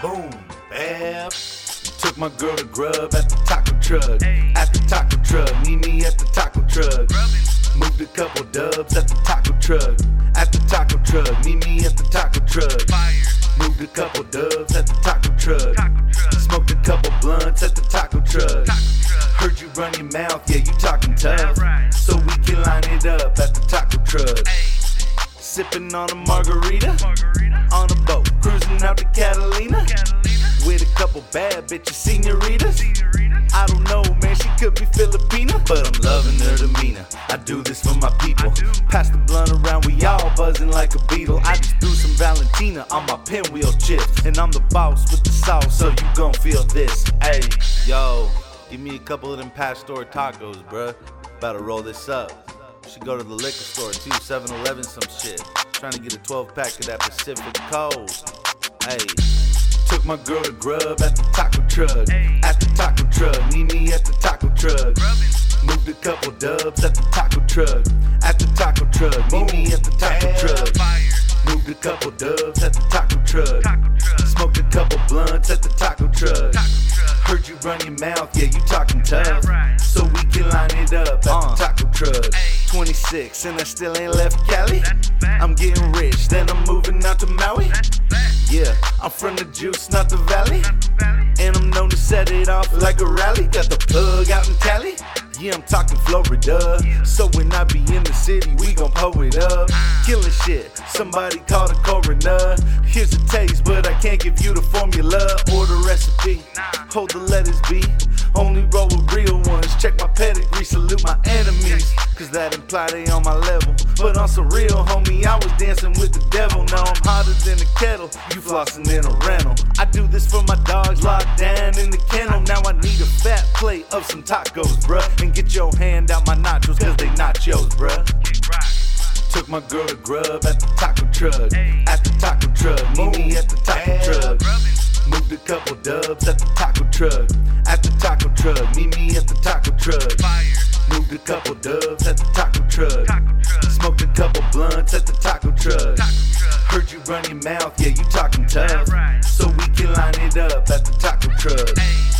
boom, bam. Took my girl to grub at the taco truck. At the taco truck, meet me at the taco truck. Moved a couple dubs at the taco truck. At the taco truck, meet me at the taco truck. Moved a couple dubs at the taco truck. Smoked a couple blunts at the taco truck. Heard you run your mouth, yeah, you talking tough. So we can line it up at the taco truck. Sipping on a margarita on a boat, cruising out to Catalina with a couple bad bitches, senoritas. I don't know, man, she could be Filipina, but I'm loving her demeanor. I do this for my people. Pass the blunt around, we all buzzing like a beetle. I just threw some Valentina on my pinwheel chips, and I'm the boss with the sauce, so you gon' feel this. Hey, yo, give me a couple of them pastor tacos, bruh. About to roll this up. Should go to the liquor store too, 7 Eleven, some shit. Trying to get a 12 pack of that Pacific Cold. Hey. Took my girl to grub at the taco truck. At the taco truck, meet me at the taco truck. Moved a couple dubs at the taco truck. At the taco truck, meet me at the taco truck. Moved a couple dubs at the taco truck. Smoked a couple blunts at the taco truck. Heard you run your mouth, yeah, you talking tough. So we can line it up at the uh. taco truck. 26 and I still ain't left Cali. I'm getting rich, then I'm moving out to Maui. Yeah, I'm from the juice, not the valley. And I'm known to set it off like a rally. Got the plug out in Cali. Yeah, I'm talking Florida. So when I be in the city, we gon' pull it up. Killing shit, somebody call the coroner. Here's a taste, but I can't give you the formula or the recipe. Hold the letters B. Only roll with real ones. Check my pedigree, salute my enemies. Cause that imply they on my level. But on some real, homie, I was dancing with the devil. Now I'm hotter than a kettle. You flossing in a rental. I do this for my dogs locked down in the kennel. Now I need a fat plate of some tacos, bruh. And get your hand out my nachos, cause they nachos, bruh. Took my girl to grub at the taco truck. At the taco truck, meet me at the taco truck. Moved a couple dubs at the taco truck. At the taco truck. Meet me at the taco truck. Moved a couple dubs at the taco truck. Smoked a couple blunts at the taco truck. Heard you run your mouth, yeah, you talking tough. So we can line it up at the taco truck.